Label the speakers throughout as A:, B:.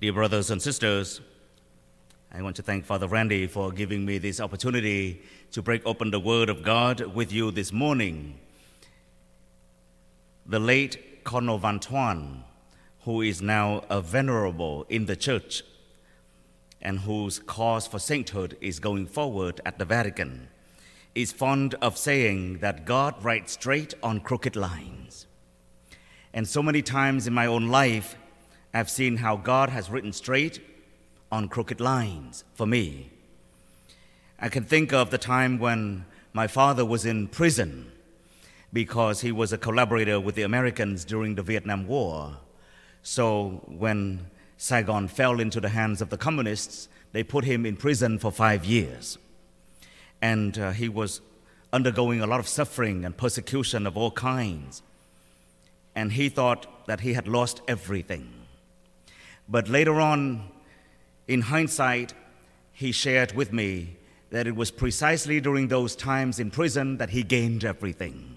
A: Dear brothers and sisters, I want to thank Father Randy for giving me this opportunity to break open the Word of God with you this morning. The late Cardinal Van Thuan, who is now a venerable in the church and whose cause for sainthood is going forward at the Vatican, is fond of saying that God writes straight on crooked lines. And so many times in my own life, I've seen how God has written straight on crooked lines for me. I can think of the time when my father was in prison because he was a collaborator with the Americans during the Vietnam War. So when Saigon fell into the hands of the communists, they put him in prison for five years. And uh, he was undergoing a lot of suffering and persecution of all kinds. And he thought that he had lost everything. But later on, in hindsight, he shared with me that it was precisely during those times in prison that he gained everything.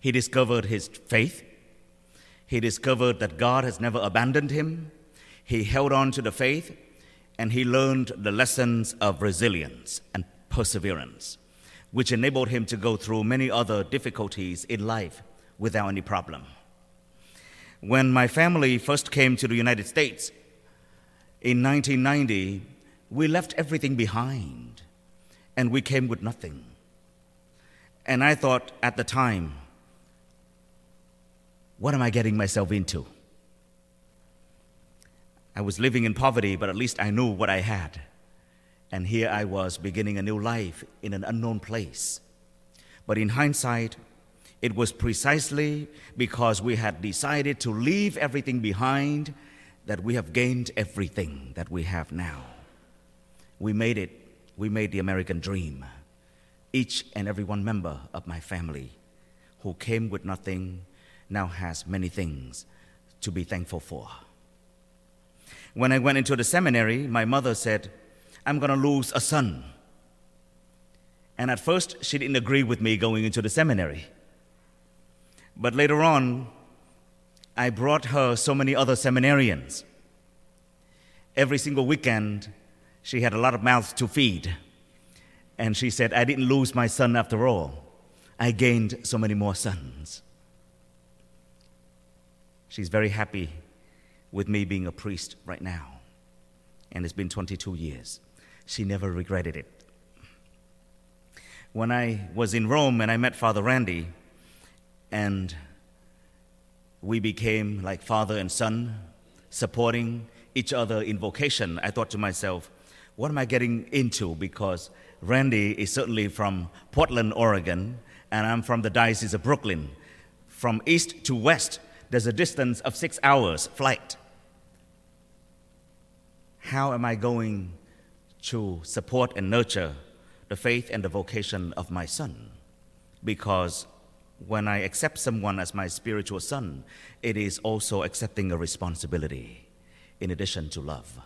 A: He discovered his faith. He discovered that God has never abandoned him. He held on to the faith and he learned the lessons of resilience and perseverance, which enabled him to go through many other difficulties in life without any problem. When my family first came to the United States in 1990, we left everything behind and we came with nothing. And I thought at the time, what am I getting myself into? I was living in poverty, but at least I knew what I had. And here I was beginning a new life in an unknown place. But in hindsight, it was precisely because we had decided to leave everything behind that we have gained everything that we have now. We made it, we made the American dream. Each and every one member of my family who came with nothing now has many things to be thankful for. When I went into the seminary, my mother said, I'm going to lose a son. And at first, she didn't agree with me going into the seminary. But later on, I brought her so many other seminarians. Every single weekend, she had a lot of mouths to feed. And she said, I didn't lose my son after all. I gained so many more sons. She's very happy with me being a priest right now. And it's been 22 years. She never regretted it. When I was in Rome and I met Father Randy, and we became like father and son, supporting each other in vocation, I thought to myself, what am I getting into? Because Randy is certainly from Portland, Oregon, and I'm from the Diocese of Brooklyn. From east to west, there's a distance of six hours flight. How am I going to support and nurture the faith and the vocation of my son? Because when I accept someone as my spiritual son, it is also accepting a responsibility in addition to love.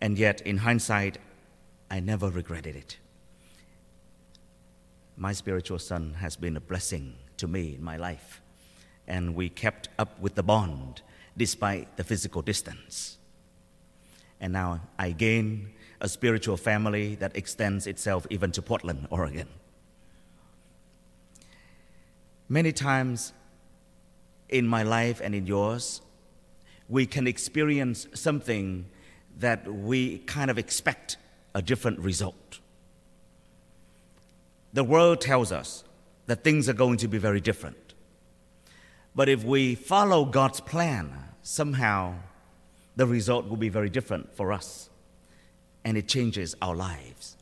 A: And yet, in hindsight, I never regretted it. My spiritual son has been a blessing to me in my life, and we kept up with the bond despite the physical distance. And now I gain a spiritual family that extends itself even to Portland, Oregon. Many times in my life and in yours, we can experience something that we kind of expect a different result. The world tells us that things are going to be very different. But if we follow God's plan, somehow the result will be very different for us, and it changes our lives.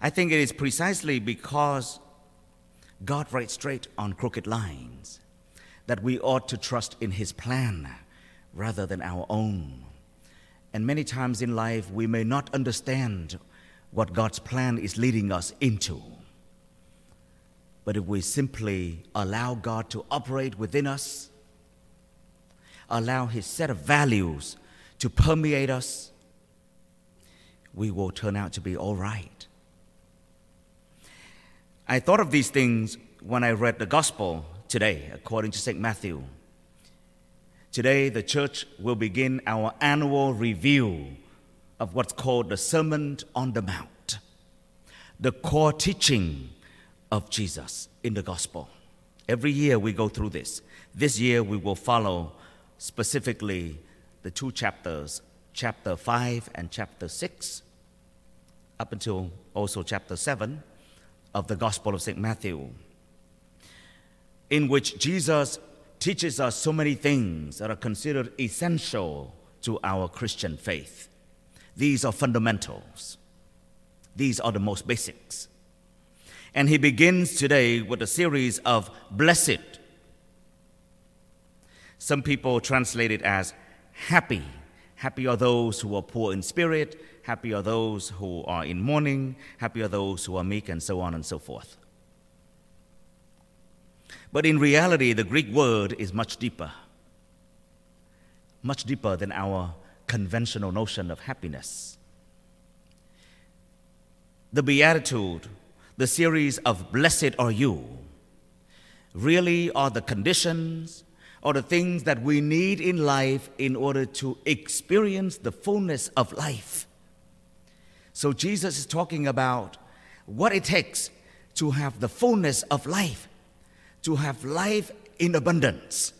A: I think it is precisely because God writes straight on crooked lines, that we ought to trust in His plan rather than our own. And many times in life, we may not understand what God's plan is leading us into. But if we simply allow God to operate within us, allow His set of values to permeate us, we will turn out to be all right. I thought of these things when I read the gospel today, according to St. Matthew. Today, the church will begin our annual review of what's called the Sermon on the Mount, the core teaching of Jesus in the gospel. Every year we go through this. This year we will follow specifically the two chapters, chapter 5 and chapter 6, up until also chapter 7 of the Gospel of St. Matthew, in which Jesus teaches us so many things that are considered essential to our Christian faith. These are fundamentals, these are the most basics. And he begins today with a series of blessed. Some people translate it as happy. Happy are those who are poor in spirit, happy are those who are in mourning, happy are those who are meek, and so on and so forth. But in reality, the Greek word is much deeper, much deeper than our conventional notion of happiness. The Beatitude, the series of Blessed Are You, really are the conditions or the things that we need in life in order to experience the fullness of life. So Jesus is talking about what it takes to have the fullness of life to have life in abundance.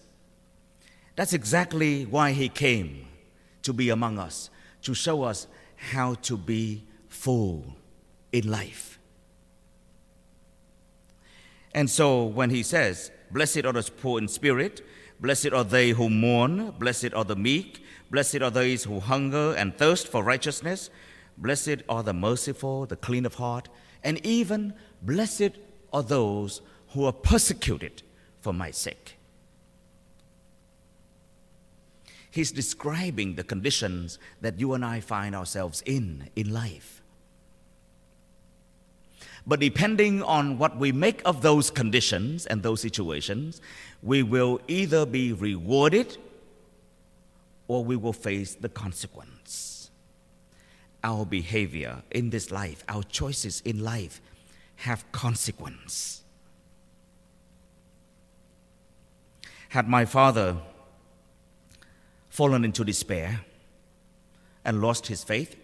A: That's exactly why he came to be among us, to show us how to be full in life. And so when he says, Blessed are the poor in spirit, blessed are they who mourn, blessed are the meek, blessed are those who hunger and thirst for righteousness, blessed are the merciful, the clean of heart, and even blessed are those who are persecuted for my sake. He's describing the conditions that you and I find ourselves in in life. But depending on what we make of those conditions and those situations, we will either be rewarded or we will face the consequence. Our behavior in this life, our choices in life have consequence. Had my father fallen into despair and lost his faith,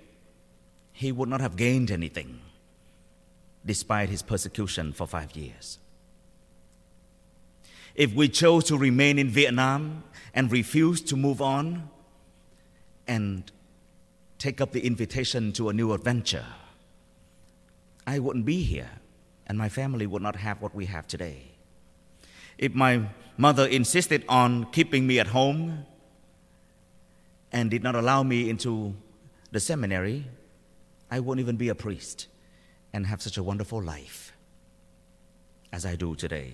A: he would not have gained anything despite his persecution for five years. If we chose to remain in Vietnam and refuse to move on and take up the invitation to a new adventure, I wouldn't be here and my family would not have what we have today. If my mother insisted on keeping me at home and did not allow me into the seminary, I wouldn't even be a priest and have such a wonderful life as I do today.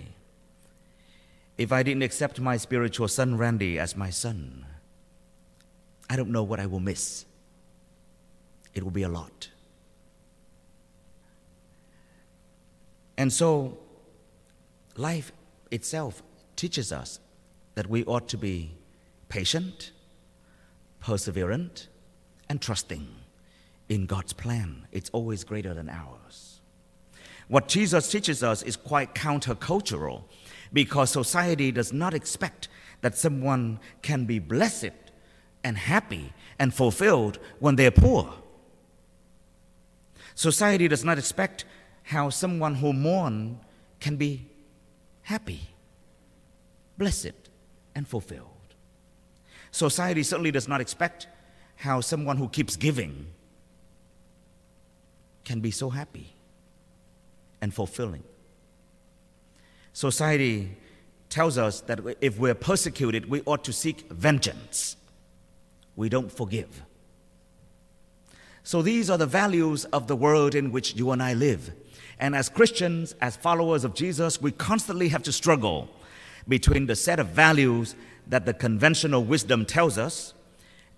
A: If I didn't accept my spiritual son Randy as my son, I don't know what I will miss. It will be a lot. And so, life itself teaches us that we ought to be patient, perseverant, and trusting in God's plan. It's always greater than ours. What Jesus teaches us is quite countercultural because society does not expect that someone can be blessed and happy and fulfilled when they're poor. Society does not expect how someone who mourns can be happy, blessed, and fulfilled. Society certainly does not expect how someone who keeps giving can be so happy and fulfilling. Society tells us that if we're persecuted, we ought to seek vengeance. We don't forgive. So these are the values of the world in which you and I live. And as Christians, as followers of Jesus, we constantly have to struggle between the set of values that the conventional wisdom tells us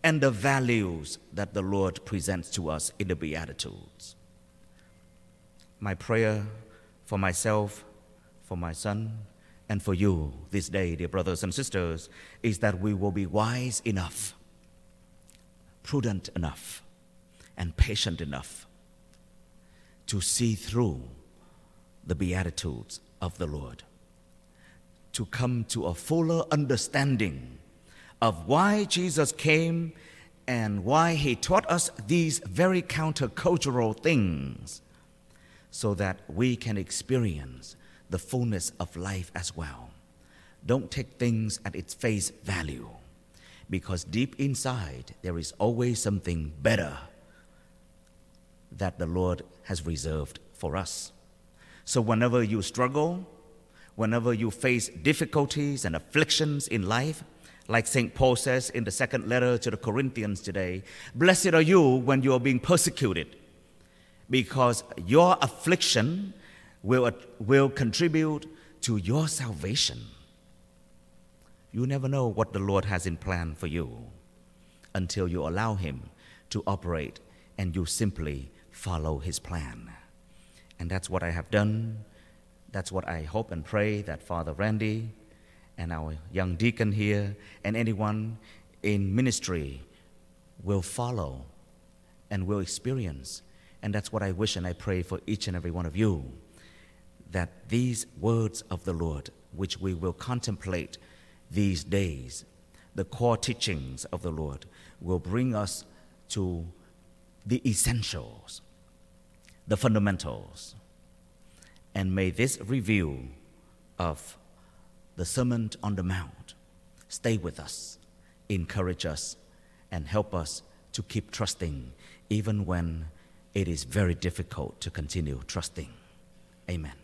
A: and the values that the Lord presents to us in the Beatitudes. My prayer for myself, for my son, and for you this day, dear brothers and sisters, is that we will be wise enough, prudent enough, and patient enough to see through the Beatitudes of the Lord, to come to a fuller understanding of why Jesus came and why he taught us these very countercultural things so that we can experience the fullness of life as well. Don't take things at its face value because deep inside there is always something better that the Lord has reserved for us. So, whenever you struggle, whenever you face difficulties and afflictions in life, like St. Paul says in the second letter to the Corinthians today, blessed are you when you are being persecuted, because your affliction will, will contribute to your salvation. You never know what the Lord has in plan for you until you allow Him to operate and you simply follow His plan. And that's what I have done. That's what I hope and pray that Father Randy and our young deacon here and anyone in ministry will follow and will experience. And that's what I wish and I pray for each and every one of you that these words of the Lord, which we will contemplate these days, the core teachings of the Lord, will bring us to the essentials, the fundamentals. And may this review of the Sermon on the Mount stay with us, encourage us, and help us to keep trusting even when it is very difficult to continue trusting. Amen.